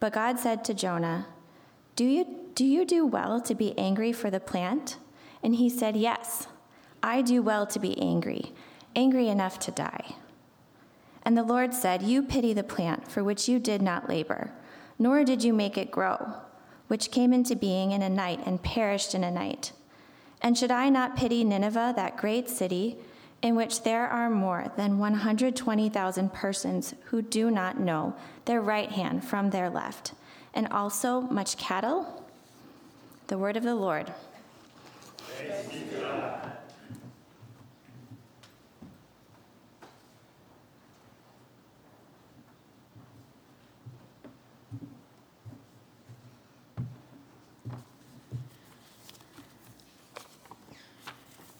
But God said to Jonah, "Do you do you do well to be angry for the plant?" And he said, "Yes. I do well to be angry, angry enough to die." And the Lord said, You pity the plant for which you did not labor, nor did you make it grow, which came into being in a night and perished in a night. And should I not pity Nineveh, that great city, in which there are more than 120,000 persons who do not know their right hand from their left, and also much cattle? The word of the Lord.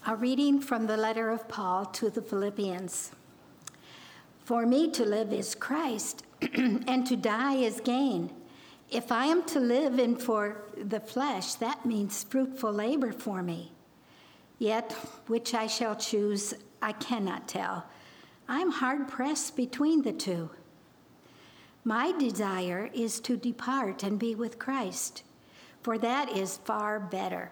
A reading from the letter of Paul to the Philippians. For me to live is Christ, and to die is gain. If I am to live in for the flesh, that means fruitful labor for me. Yet, which I shall choose, I cannot tell. I am hard pressed between the two. My desire is to depart and be with Christ, for that is far better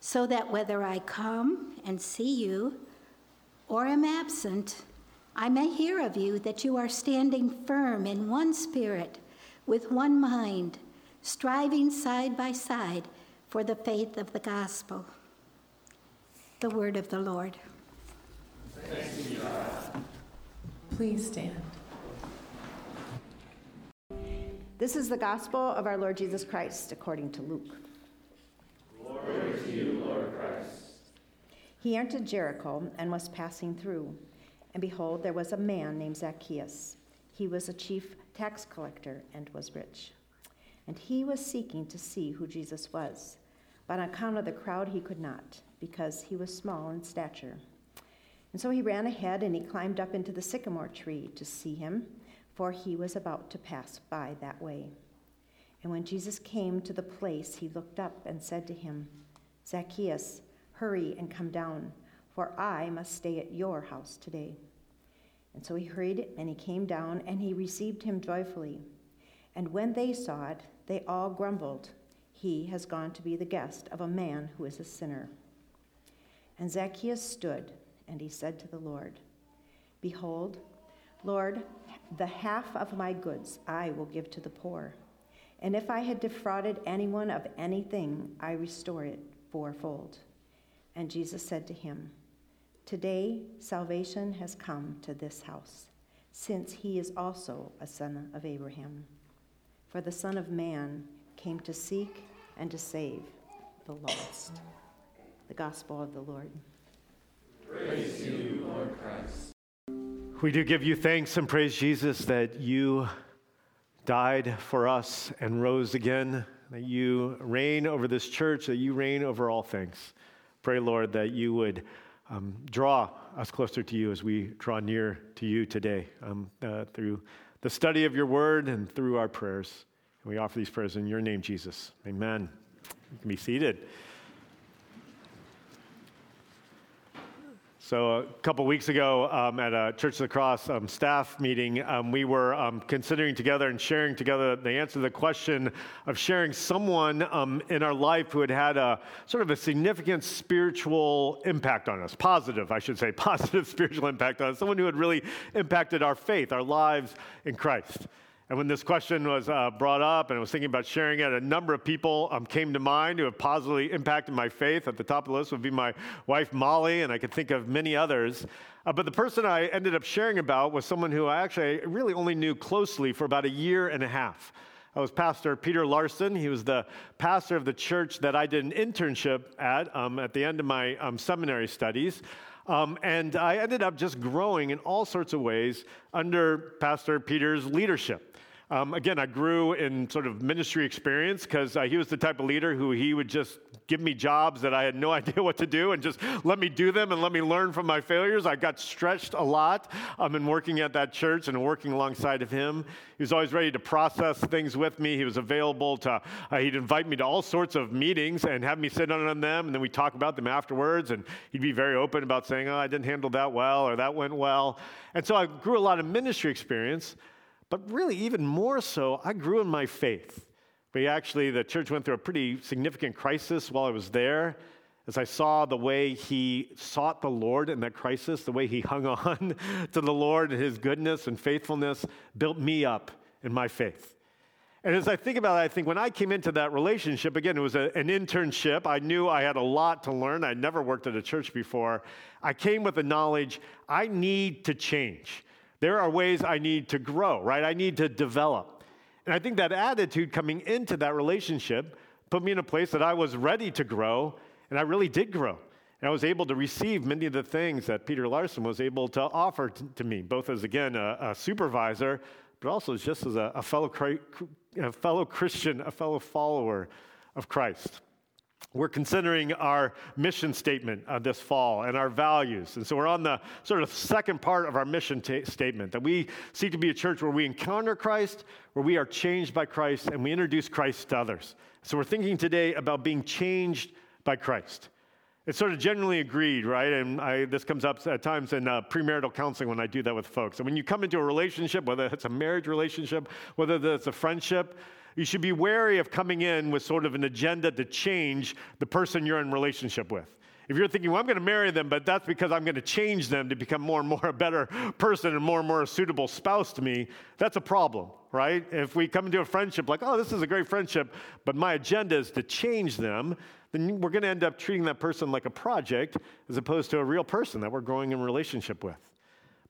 so that whether I come and see you or am absent, I may hear of you that you are standing firm in one spirit, with one mind, striving side by side for the faith of the gospel. The word of the Lord. Please stand. This is the gospel of our Lord Jesus Christ according to Luke. Glory to you, Lord Christ. He entered Jericho and was passing through. And behold, there was a man named Zacchaeus. He was a chief tax collector and was rich. And he was seeking to see who Jesus was. But on account of the crowd, he could not, because he was small in stature. And so he ran ahead and he climbed up into the sycamore tree to see him, for he was about to pass by that way. And when Jesus came to the place, he looked up and said to him, Zacchaeus, hurry and come down, for I must stay at your house today. And so he hurried and he came down and he received him joyfully. And when they saw it, they all grumbled, He has gone to be the guest of a man who is a sinner. And Zacchaeus stood and he said to the Lord, Behold, Lord, the half of my goods I will give to the poor. And if I had defrauded anyone of anything, I restore it fourfold. And Jesus said to him, Today salvation has come to this house, since he is also a son of Abraham. For the Son of Man came to seek and to save the lost. The Gospel of the Lord. Praise you, Lord Christ. We do give you thanks and praise Jesus that you died for us and rose again, that you reign over this church, that you reign over all things. Pray, Lord, that you would um, draw us closer to you as we draw near to you today um, uh, through the study of your word and through our prayers. And we offer these prayers in your name, Jesus. Amen. You can be seated. So, a couple weeks ago um, at a Church of the Cross um, staff meeting, um, we were um, considering together and sharing together the answer to the question of sharing someone um, in our life who had had a sort of a significant spiritual impact on us, positive, I should say, positive spiritual impact on us, someone who had really impacted our faith, our lives in Christ. And when this question was uh, brought up and I was thinking about sharing it, a number of people um, came to mind who have positively impacted my faith. At the top of the list would be my wife, Molly, and I could think of many others. Uh, but the person I ended up sharing about was someone who I actually really only knew closely for about a year and a half. I was Pastor Peter Larson. He was the pastor of the church that I did an internship at um, at the end of my um, seminary studies. Um, and I ended up just growing in all sorts of ways under Pastor Peter's leadership. Um, again, I grew in sort of ministry experience because uh, he was the type of leader who he would just give me jobs that I had no idea what to do and just let me do them and let me learn from my failures. I got stretched a lot um, in working at that church and working alongside of him. He was always ready to process things with me. He was available to, uh, he'd invite me to all sorts of meetings and have me sit on them, and then we talk about them afterwards. And he'd be very open about saying, Oh, I didn't handle that well, or that went well. And so I grew a lot of ministry experience. But really, even more so, I grew in my faith. We actually, the church went through a pretty significant crisis while I was there. As I saw the way he sought the Lord in that crisis, the way he hung on to the Lord and his goodness and faithfulness built me up in my faith. And as I think about it, I think when I came into that relationship, again, it was a, an internship. I knew I had a lot to learn. I'd never worked at a church before. I came with the knowledge I need to change. There are ways I need to grow, right? I need to develop. And I think that attitude coming into that relationship put me in a place that I was ready to grow, and I really did grow. And I was able to receive many of the things that Peter Larson was able to offer t- to me, both as, again, a, a supervisor, but also just as a, a fellow, a fellow Christian, a fellow follower of Christ. We're considering our mission statement uh, this fall and our values. And so we're on the sort of second part of our mission t- statement that we seek to be a church where we encounter Christ, where we are changed by Christ, and we introduce Christ to others. So we're thinking today about being changed by Christ. It's sort of generally agreed, right? And I, this comes up at times in uh, premarital counseling when I do that with folks. And when you come into a relationship, whether it's a marriage relationship, whether it's a friendship, you should be wary of coming in with sort of an agenda to change the person you're in relationship with. If you're thinking, well, I'm going to marry them, but that's because I'm going to change them to become more and more a better person and more and more a suitable spouse to me, that's a problem, right? If we come into a friendship like, oh, this is a great friendship, but my agenda is to change them, then we're going to end up treating that person like a project as opposed to a real person that we're growing in relationship with.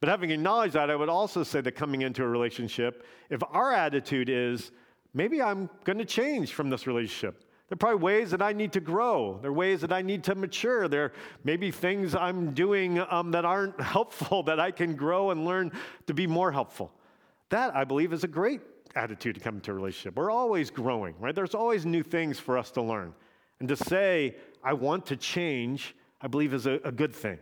But having acknowledged that, I would also say that coming into a relationship, if our attitude is, maybe I'm going to change from this relationship. There are probably ways that I need to grow. There are ways that I need to mature. There may be things I'm doing um, that aren't helpful that I can grow and learn to be more helpful. That, I believe, is a great attitude to come into a relationship. We're always growing, right? There's always new things for us to learn. And to say, I want to change, I believe is a, a good thing.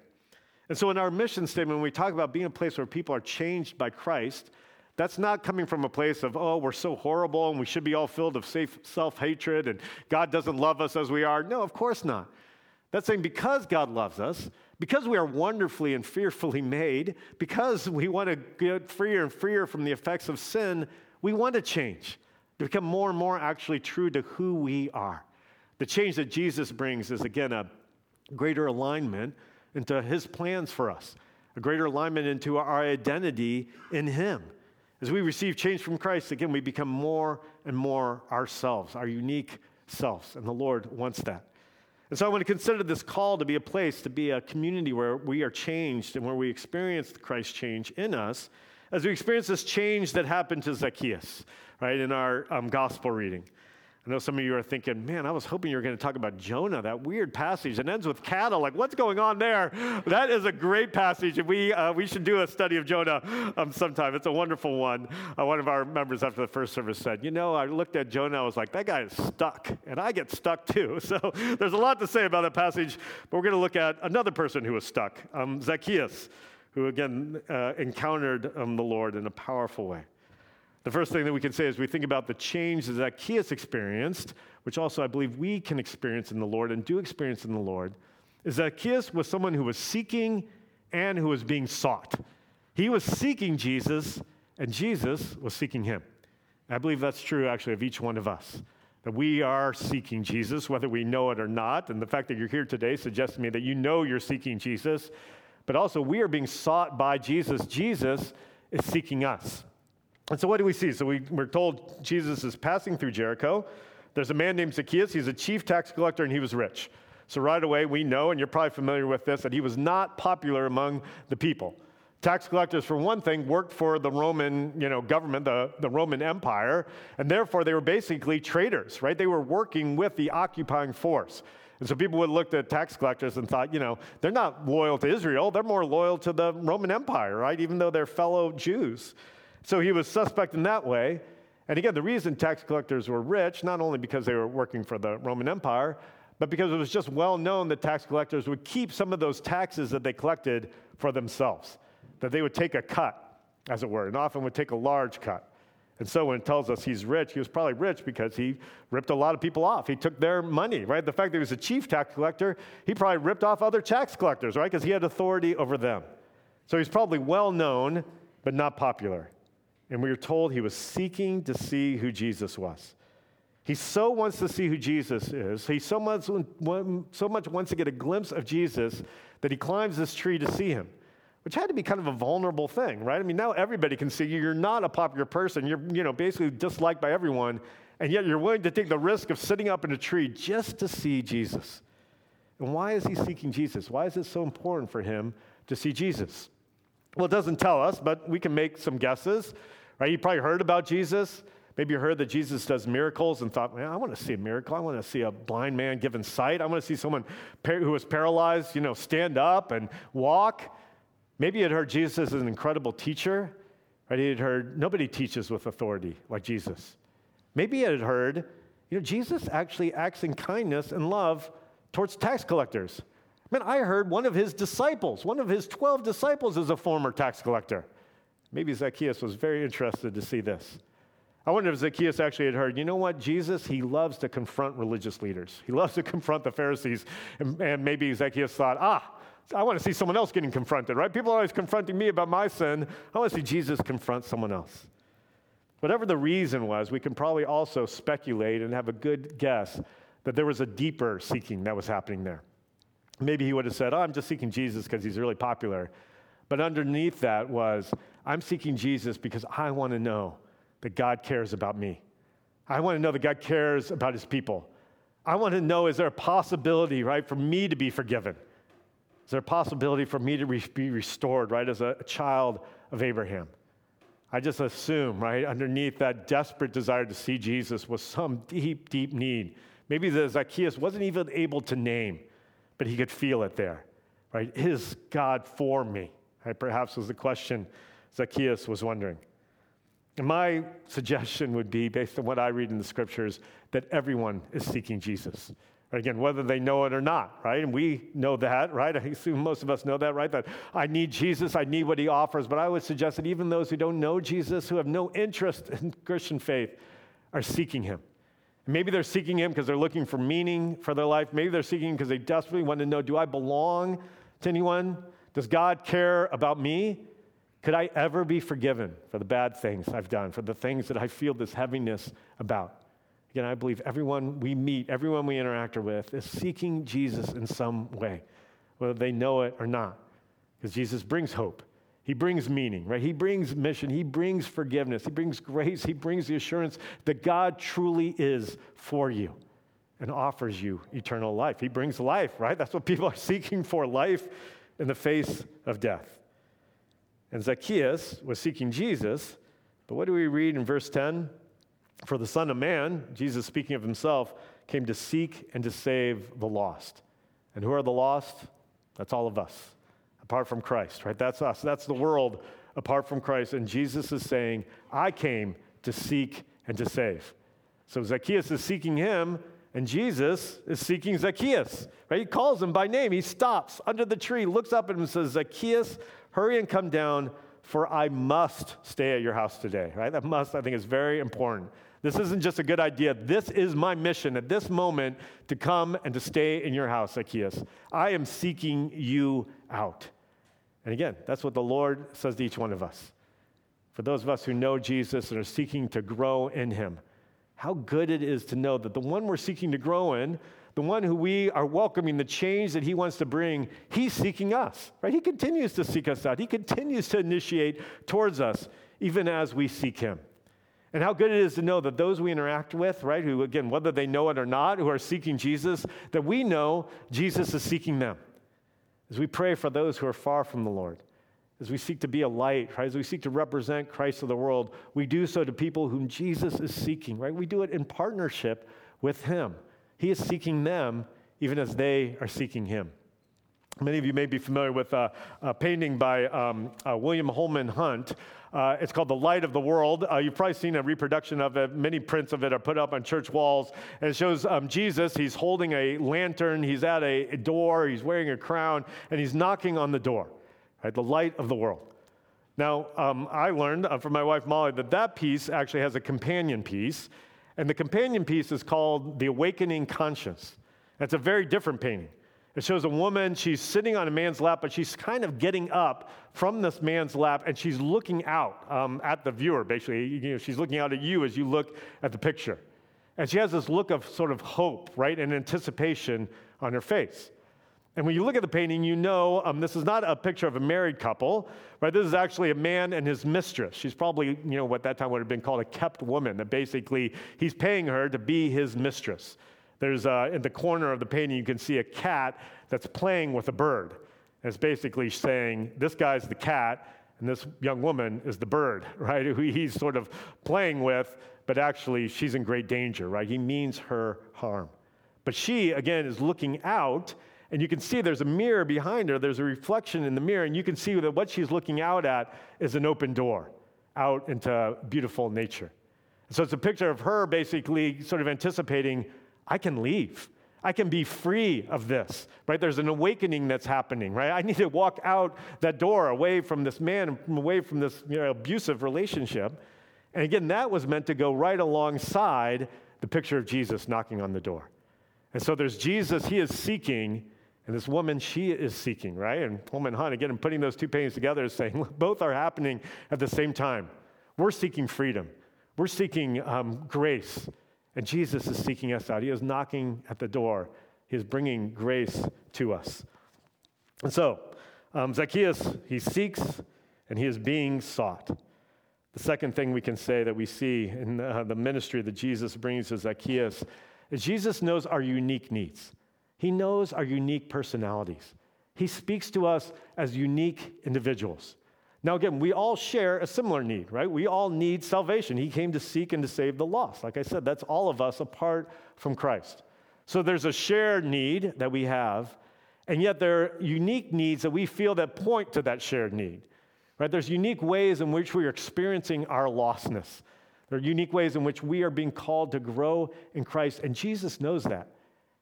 And so in our mission statement, when we talk about being a place where people are changed by Christ, that's not coming from a place of, oh, we're so horrible and we should be all filled of self hatred and God doesn't love us as we are. No, of course not. That's saying because God loves us, because we are wonderfully and fearfully made, because we want to get freer and freer from the effects of sin, we want to change, to become more and more actually true to who we are. The change that Jesus brings is, again, a greater alignment into his plans for us, a greater alignment into our identity in him. As we receive change from Christ, again, we become more and more ourselves, our unique selves, and the Lord wants that. And so I want to consider this call to be a place, to be a community where we are changed and where we experience Christ change in us as we experience this change that happened to Zacchaeus, right, in our um, gospel reading. I know some of you are thinking, man, I was hoping you were going to talk about Jonah, that weird passage. It ends with cattle. Like, what's going on there? That is a great passage. And we, uh, we should do a study of Jonah um, sometime. It's a wonderful one. Uh, one of our members after the first service said, you know, I looked at Jonah, I was like, that guy is stuck. And I get stuck too. So there's a lot to say about that passage. But we're going to look at another person who was stuck, um, Zacchaeus, who again uh, encountered um, the Lord in a powerful way. The first thing that we can say is we think about the change that Zacchaeus experienced, which also I believe we can experience in the Lord and do experience in the Lord, is Zacchaeus was someone who was seeking and who was being sought. He was seeking Jesus, and Jesus was seeking him. I believe that's true actually of each one of us. That we are seeking Jesus, whether we know it or not. And the fact that you're here today suggests to me that you know you're seeking Jesus, but also we are being sought by Jesus. Jesus is seeking us. And so, what do we see? So, we, we're told Jesus is passing through Jericho. There's a man named Zacchaeus. He's a chief tax collector and he was rich. So, right away, we know, and you're probably familiar with this, that he was not popular among the people. Tax collectors, for one thing, worked for the Roman you know, government, the, the Roman Empire, and therefore they were basically traitors, right? They were working with the occupying force. And so people would look at tax collectors and thought, you know, they're not loyal to Israel, they're more loyal to the Roman Empire, right? Even though they're fellow Jews. So he was suspect in that way. And again, the reason tax collectors were rich, not only because they were working for the Roman Empire, but because it was just well known that tax collectors would keep some of those taxes that they collected for themselves that they would take a cut, as it were, and often would take a large cut. And so when it tells us he's rich, he was probably rich because he ripped a lot of people off. He took their money, right? The fact that he was a chief tax collector, he probably ripped off other tax collectors, right? Because he had authority over them. So he's probably well known, but not popular. And we are told he was seeking to see who Jesus was. He so wants to see who Jesus is. He so much, so much wants to get a glimpse of Jesus that he climbs this tree to see him which had to be kind of a vulnerable thing, right? I mean, now everybody can see you. You're not a popular person. You're, you know, basically disliked by everyone, and yet you're willing to take the risk of sitting up in a tree just to see Jesus. And why is he seeking Jesus? Why is it so important for him to see Jesus? Well, it doesn't tell us, but we can make some guesses, right? You probably heard about Jesus. Maybe you heard that Jesus does miracles and thought, man, I want to see a miracle. I want to see a blind man given sight. I want to see someone who was paralyzed, you know, stand up and walk. Maybe you had heard Jesus is an incredible teacher, right? He had heard nobody teaches with authority like Jesus. Maybe you had heard, you know, Jesus actually acts in kindness and love towards tax collectors. Man, I heard one of his disciples, one of his 12 disciples, is a former tax collector. Maybe Zacchaeus was very interested to see this. I wonder if Zacchaeus actually had heard, you know what, Jesus, he loves to confront religious leaders. He loves to confront the Pharisees. And, and maybe Zacchaeus thought, ah, I want to see someone else getting confronted, right? People are always confronting me about my sin. I want to see Jesus confront someone else. Whatever the reason was, we can probably also speculate and have a good guess that there was a deeper seeking that was happening there. Maybe he would have said, Oh, I'm just seeking Jesus because he's really popular. But underneath that was, I'm seeking Jesus because I want to know that God cares about me. I want to know that God cares about his people. I want to know, is there a possibility, right, for me to be forgiven? Is there a possibility for me to re- be restored, right, as a child of Abraham? I just assume, right, underneath that desperate desire to see Jesus was some deep, deep need. Maybe that Zacchaeus wasn't even able to name, but he could feel it there, right? Is God for me? Right? Perhaps was the question Zacchaeus was wondering. And my suggestion would be, based on what I read in the scriptures, that everyone is seeking Jesus. Again, whether they know it or not, right? And we know that, right? I assume most of us know that, right? That I need Jesus, I need what he offers. But I would suggest that even those who don't know Jesus, who have no interest in Christian faith, are seeking him. Maybe they're seeking him because they're looking for meaning for their life. Maybe they're seeking Him because they desperately want to know do I belong to anyone? Does God care about me? Could I ever be forgiven for the bad things I've done, for the things that I feel this heaviness about? Again, I believe everyone we meet, everyone we interact with, is seeking Jesus in some way, whether they know it or not. Because Jesus brings hope. He brings meaning, right? He brings mission. He brings forgiveness. He brings grace. He brings the assurance that God truly is for you and offers you eternal life. He brings life, right? That's what people are seeking for life in the face of death. And Zacchaeus was seeking Jesus, but what do we read in verse 10? For the Son of Man, Jesus speaking of himself, came to seek and to save the lost. And who are the lost? That's all of us, apart from Christ, right? That's us. That's the world apart from Christ. And Jesus is saying, I came to seek and to save. So Zacchaeus is seeking him, and Jesus is seeking Zacchaeus, right? He calls him by name. He stops under the tree, looks up at him, and says, Zacchaeus, hurry and come down, for I must stay at your house today, right? That must, I think, is very important. This isn't just a good idea. This is my mission at this moment to come and to stay in your house, Zacchaeus. I am seeking you out. And again, that's what the Lord says to each one of us. For those of us who know Jesus and are seeking to grow in him, how good it is to know that the one we're seeking to grow in, the one who we are welcoming, the change that he wants to bring, he's seeking us, right? He continues to seek us out. He continues to initiate towards us, even as we seek him. And how good it is to know that those we interact with, right, who, again, whether they know it or not, who are seeking Jesus, that we know Jesus is seeking them. As we pray for those who are far from the Lord, as we seek to be a light, right, as we seek to represent Christ to the world, we do so to people whom Jesus is seeking, right? We do it in partnership with Him. He is seeking them even as they are seeking Him. Many of you may be familiar with a, a painting by um, uh, William Holman Hunt. Uh, it's called The Light of the World. Uh, you've probably seen a reproduction of it. Many prints of it are put up on church walls. And it shows um, Jesus. He's holding a lantern. He's at a, a, door. He's wearing a crown. And he's knocking on the door. Right? The light of the world. Now, um, I learned uh, from my wife Molly that that piece actually has a companion piece. And the companion piece is called The Awakening Conscience. It's a very different painting. It shows a woman, she's sitting on a man's lap, but she's kind of getting up from this man's lap and she's looking out um, at the viewer, basically. You know, she's looking out at you as you look at the picture. And she has this look of sort of hope, right, and anticipation on her face. And when you look at the painting, you know um, this is not a picture of a married couple, right? This is actually a man and his mistress. She's probably, you know, what that time would have been called a kept woman, that basically he's paying her to be his mistress. There's uh, in the corner of the painting, you can see a cat that's playing with a bird. And it's basically saying, this guy's the cat, and this young woman is the bird, right? Who he's sort of playing with, but actually she's in great danger, right? He means her harm. But she, again, is looking out, and you can see there's a mirror behind her. There's a reflection in the mirror, and you can see that what she's looking out at is an open door out into beautiful nature. So it's a picture of her basically sort of anticipating I can leave. I can be free of this, right? There's an awakening that's happening, right? I need to walk out that door away from this man, away from this you know, abusive relationship. And again, that was meant to go right alongside the picture of Jesus knocking on the door. And so there's Jesus, he is seeking, and this woman, she is seeking, right? And Holman Hunt, again, putting those two paintings together, is saying both are happening at the same time. We're seeking freedom, we're seeking um, grace. And Jesus is seeking us out. He is knocking at the door, He is bringing grace to us. And so, um, Zacchaeus, he seeks and he is being sought. The second thing we can say that we see in uh, the ministry that Jesus brings to Zacchaeus is Jesus knows our unique needs. He knows our unique personalities. He speaks to us as unique individuals. Now, again, we all share a similar need, right? We all need salvation. He came to seek and to save the lost. Like I said, that's all of us apart from Christ. So there's a shared need that we have, and yet there are unique needs that we feel that point to that shared need, right? There's unique ways in which we are experiencing our lostness. There are unique ways in which we are being called to grow in Christ, and Jesus knows that.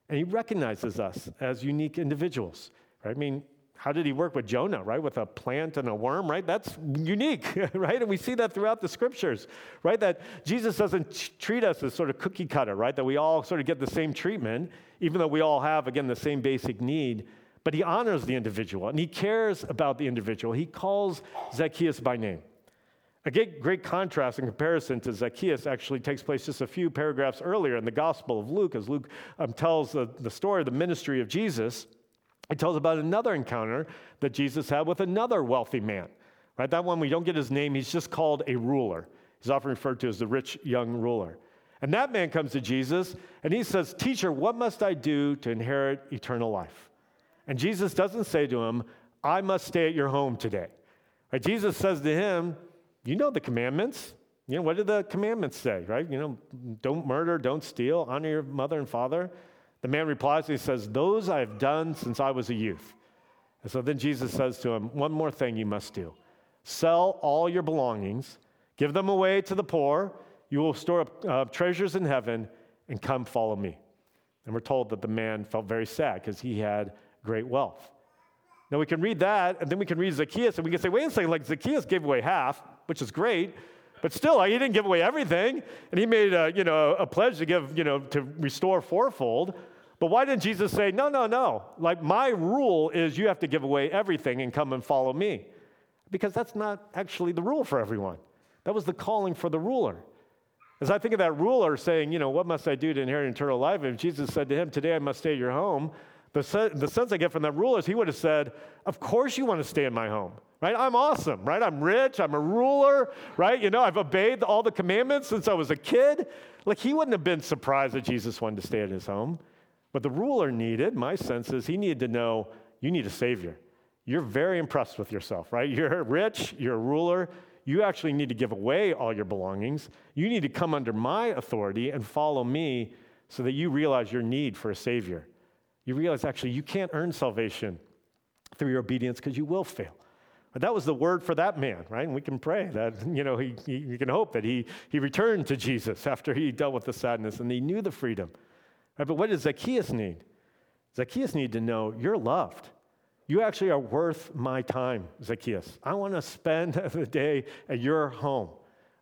And he recognizes us as unique individuals, right? I mean, how did he work with Jonah, right? With a plant and a worm, right? That's unique, right? And we see that throughout the scriptures, right? That Jesus doesn't treat us as sort of cookie cutter, right? That we all sort of get the same treatment, even though we all have, again, the same basic need. But he honors the individual and he cares about the individual. He calls Zacchaeus by name. A great contrast in comparison to Zacchaeus actually takes place just a few paragraphs earlier in the Gospel of Luke, as Luke um, tells the, the story of the ministry of Jesus. It tells about another encounter that Jesus had with another wealthy man. Right? That one, we don't get his name, he's just called a ruler. He's often referred to as the rich young ruler. And that man comes to Jesus and he says, Teacher, what must I do to inherit eternal life? And Jesus doesn't say to him, I must stay at your home today. Right? Jesus says to him, You know the commandments. You know, what do the commandments say, right? You know, don't murder, don't steal, honor your mother and father. The man replies, he says, Those I have done since I was a youth. And so then Jesus says to him, One more thing you must do sell all your belongings, give them away to the poor, you will store up uh, treasures in heaven, and come follow me. And we're told that the man felt very sad because he had great wealth. Now we can read that, and then we can read Zacchaeus, and we can say, wait a second, like Zacchaeus gave away half, which is great, but still, he didn't give away everything, and he made a, you know, a pledge to give, you know, to restore fourfold. But why didn't Jesus say, no, no, no? Like, my rule is you have to give away everything and come and follow me? Because that's not actually the rule for everyone. That was the calling for the ruler. As I think of that ruler saying, you know, what must I do to inherit eternal life? If Jesus said to him, today I must stay at your home, the, se- the sense I get from that ruler is he would have said, of course you want to stay in my home, right? I'm awesome, right? I'm rich, I'm a ruler, right? You know, I've obeyed all the commandments since I was a kid. Like, he wouldn't have been surprised that Jesus wanted to stay at his home. But the ruler needed, my sense is, he needed to know you need a savior. You're very impressed with yourself, right? You're rich, you're a ruler. You actually need to give away all your belongings. You need to come under my authority and follow me so that you realize your need for a savior. You realize actually you can't earn salvation through your obedience because you will fail. But that was the word for that man, right? And we can pray that, you know, he, he, we can hope that he, he returned to Jesus after he dealt with the sadness and he knew the freedom. Right? But what does Zacchaeus need? Zacchaeus need to know you're loved. You actually are worth my time, Zacchaeus. I want to spend the day at your home.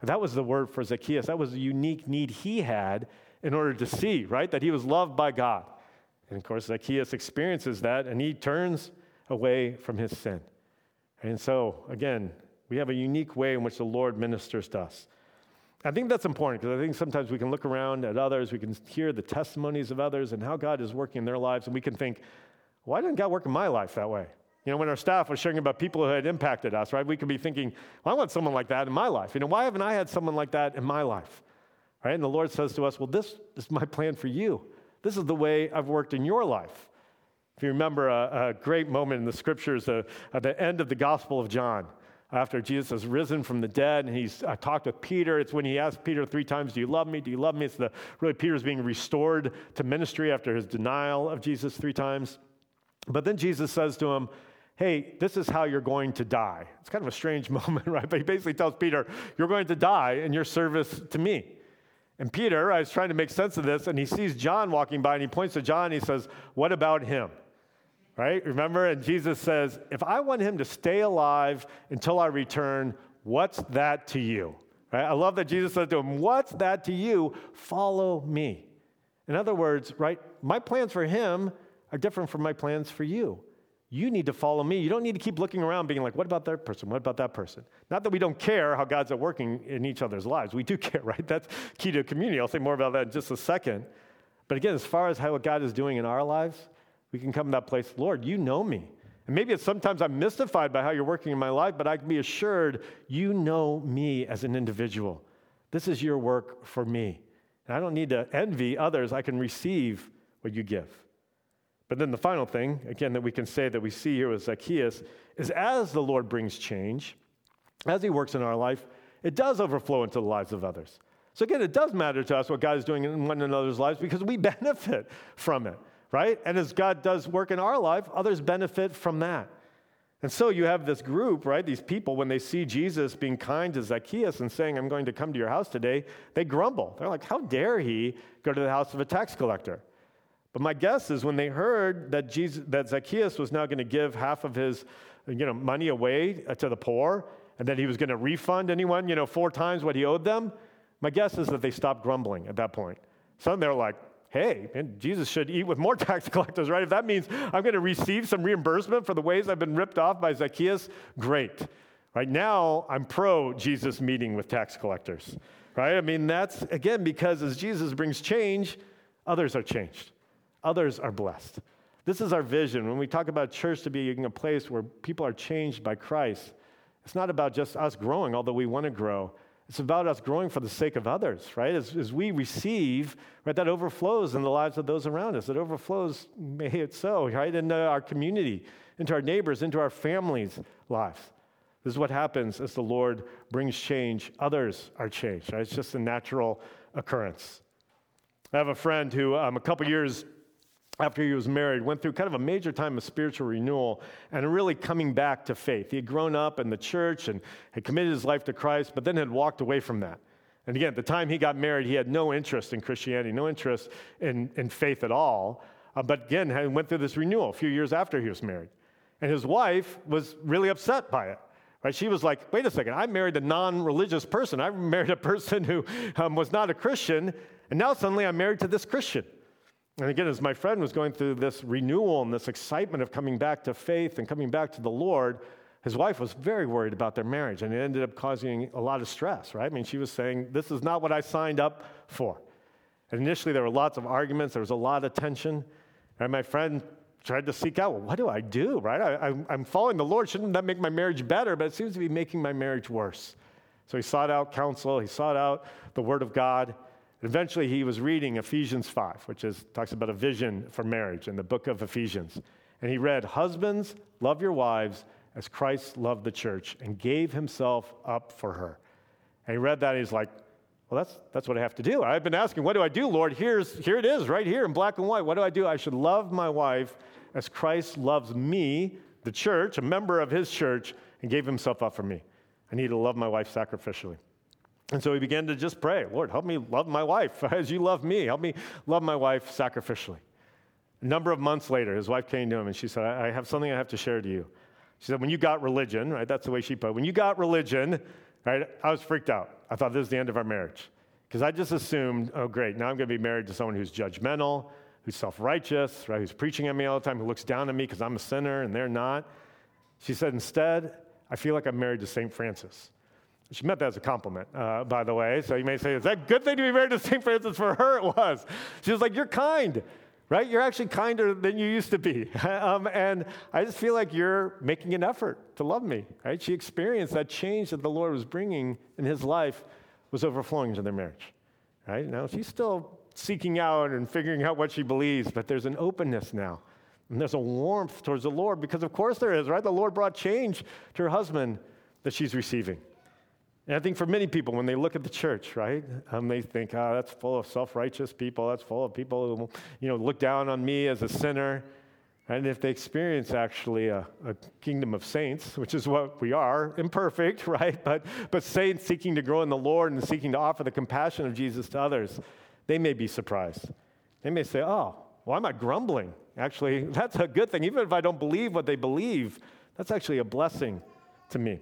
That was the word for Zacchaeus. That was a unique need he had in order to see, right, that he was loved by God. And of course, Zacchaeus experiences that and he turns away from his sin. And so, again, we have a unique way in which the Lord ministers to us. I think that's important because I think sometimes we can look around at others, we can hear the testimonies of others and how God is working in their lives, and we can think, why didn't God work in my life that way? You know, when our staff was sharing about people who had impacted us, right, we could be thinking, well, I want someone like that in my life. You know, why haven't I had someone like that in my life? Right? And the Lord says to us, well, this is my plan for you. This is the way I've worked in your life. If you remember a, a great moment in the scriptures uh, at the end of the Gospel of John, after Jesus has risen from the dead and he's uh, talked with Peter. It's when he asked Peter three times, Do you love me? Do you love me? It's the really Peter's being restored to ministry after his denial of Jesus three times. But then Jesus says to him, Hey, this is how you're going to die. It's kind of a strange moment, right? But he basically tells Peter, You're going to die in your service to me. And Peter is trying to make sense of this, and he sees John walking by, and he points to John, and he says, What about him? Right? Remember? And Jesus says, If I want him to stay alive until I return, what's that to you? Right? I love that Jesus said to him, What's that to you? Follow me. In other words, right, my plans for him are different from my plans for you. You need to follow me. You don't need to keep looking around being like, what about that person? What about that person? Not that we don't care how God's at working in each other's lives. We do care, right? That's key to community. I'll say more about that in just a second. But again, as far as how what God is doing in our lives, we can come to that place, Lord, you know me. And maybe it's sometimes I'm mystified by how you're working in my life, but I can be assured you know me as an individual. This is your work for me. And I don't need to envy others, I can receive what you give. But then the final thing, again, that we can say that we see here with Zacchaeus is as the Lord brings change, as he works in our life, it does overflow into the lives of others. So again, it does matter to us what God is doing in one another's lives because we benefit from it, right? And as God does work in our life, others benefit from that. And so you have this group, right? These people, when they see Jesus being kind to Zacchaeus and saying, I'm going to come to your house today, they grumble. They're like, How dare he go to the house of a tax collector? But my guess is when they heard that, Jesus, that Zacchaeus was now going to give half of his you know, money away uh, to the poor and that he was going to refund anyone you know, four times what he owed them, my guess is that they stopped grumbling at that point. Some they're like, hey, man, Jesus should eat with more tax collectors, right? If that means I'm going to receive some reimbursement for the ways I've been ripped off by Zacchaeus, great. Right now, I'm pro Jesus meeting with tax collectors, right? I mean, that's again because as Jesus brings change, others are changed others are blessed. This is our vision. When we talk about church to being a place where people are changed by Christ, it's not about just us growing, although we want to grow. It's about us growing for the sake of others, right? As, as we receive, right, that overflows in the lives of those around us. It overflows, may it so, right, into our community, into our neighbors, into our families' lives. This is what happens as the Lord brings change. Others are changed, right? It's just a natural occurrence. I have a friend who, um, a couple years after he was married, went through kind of a major time of spiritual renewal and really coming back to faith. He had grown up in the church and had committed his life to Christ, but then had walked away from that. And again, the time he got married, he had no interest in Christianity, no interest in, in faith at all. Uh, but again, he went through this renewal a few years after he was married. And his wife was really upset by it. Right? She was like, wait a second, I married a non religious person. I married a person who um, was not a Christian, and now suddenly I'm married to this Christian. And again, as my friend was going through this renewal and this excitement of coming back to faith and coming back to the Lord, his wife was very worried about their marriage, and it ended up causing a lot of stress, right? I mean, she was saying, This is not what I signed up for. And initially, there were lots of arguments, there was a lot of tension. And my friend tried to seek out, well, what do I do, right? I, am following the Lord. Shouldn't that make my marriage better? But it seems to be making my marriage worse. So he sought out counsel, he sought out the Word of God. Eventually, he was reading Ephesians 5, which is, talks about a vision for marriage in the book of Ephesians. And he read, Husbands, love your wives as Christ loved the church and gave himself up for her. And he read that and he's like, well, that's, that's what I have to do. I've been asking, what do I do, Lord? Here's, here it is, right here in black and white. What do I do? I should love my wife as Christ loves me, the church, a member of his church, and gave himself up for me. I need to love my wife sacrificially. And so he began to just pray, Lord, help me love my wife as you love me. Help me love my wife sacrificially. A number of months later, his wife came to him and she said, I have something I have to share to you. She said, When you got religion, right? That's the way she put it. When you got religion, right? I was freaked out. I thought this is the end of our marriage. Because I just assumed, oh, great, now I'm going to be married to someone who's judgmental, who's self righteous, right? Who's preaching at me all the time, who looks down on me because I'm a sinner and they're not. She said, Instead, I feel like I'm married to St. Francis. She meant that as a compliment, uh, by the way. So you may say, is that a good thing to be married to St. Francis? For her, it was. She was like, You're kind right? You're actually kinder than you used to be. um, and I just feel like you're making an effort to love me, right? She experienced that change that the Lord was bringing in his life was overflowing into their marriage, right? Now she's still seeking out and figuring out what she believes, but there's an openness now. And there's a warmth towards the Lord because, of course, there is, right? The Lord brought change to her husband that she's receiving. And I think for many people, when they look at the church, right, um, they think, oh, that's full of self righteous people. That's full of people who, you know, look down on me as a sinner. And if they experience actually a, a, kingdom of saints, which is what we are, imperfect, right? But, but saints seeking to grow in the Lord and seeking to offer the compassion of Jesus to others, they may be surprised. They may say, oh, well, I'm I grumbling. Actually, that's a good thing. Even if I don't believe what they believe, that's actually a blessing to me.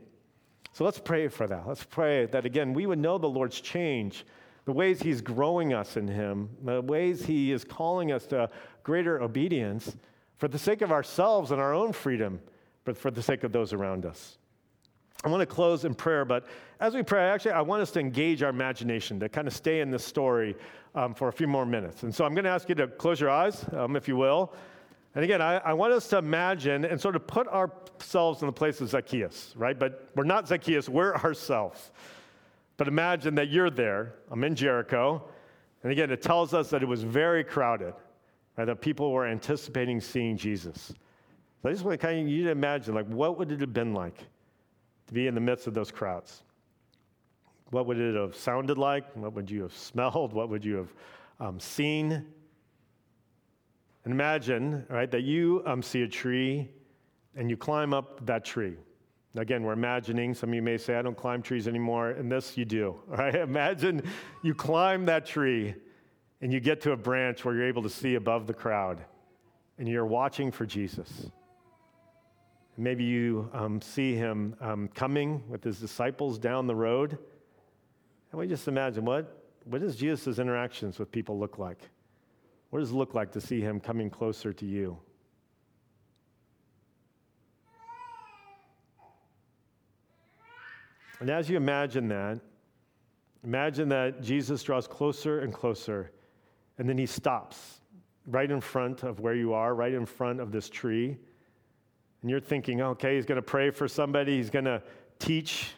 So let's pray for that. Let's pray that, again, we would know the Lord's change, the ways He's growing us in Him, the ways He is calling us to greater obedience for the sake of ourselves and our own freedom, but for the sake of those around us. I want to close in prayer, but as we pray, actually, I want us to engage our imagination, to kind of stay in this story um, for a few more minutes. And so I'm going to ask you to close your eyes, um, if you will. And again, I, I, want us to imagine and sort of put ourselves in the place of Zacchaeus, right? But we're not Zacchaeus, we're ourselves. But imagine that you're there. I'm in Jericho. And again, it tells us that it was very crowded, right? That people were anticipating seeing Jesus. So I just want to kind of you to imagine, like, what would it have been like to be in the midst of those crowds? What would it have sounded like? What would you have smelled? What would you have um, seen? And imagine, right, that you um, see a tree and you climb up that tree. Again, we're imagining. Some of you may say, I don't climb trees anymore. And this you do. Right? Imagine you climb that tree and you get to a branch where you're able to see above the crowd and you're watching for Jesus. Maybe you um, see him um, coming with his disciples down the road. And we just imagine what, what does Jesus' interactions with people look like? What does it look like to see him coming closer to you? And as you imagine that, imagine that Jesus draws closer and closer, and then he stops right in front of where you are, right in front of this tree. And you're thinking, okay, he's going to pray for somebody, he's going to teach,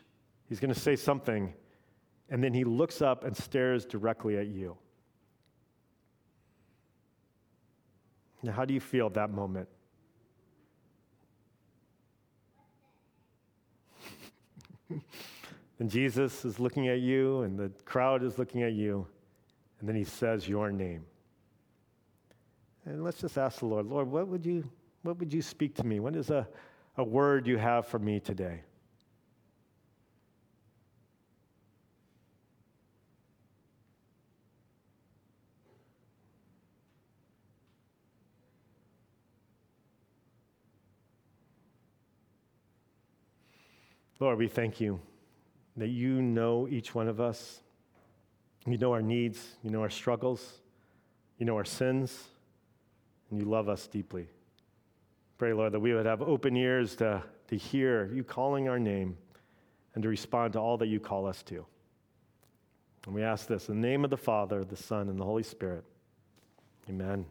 he's going to say something. And then he looks up and stares directly at you. Now, how do you feel at that moment? and Jesus is looking at you, and the crowd is looking at you, and then he says your name. And let's just ask the Lord, Lord, what would you, what would you speak to me? What is a, a word you have for me today? Lord, we thank you that you know each one of us. You know our needs, you know our struggles, you know our sins, and you love us deeply. Pray, Lord, that we would have open ears to, to hear you calling our name and to respond to all that you call us to. And we ask this in the name of the Father, the Son, and the Holy Spirit. Amen.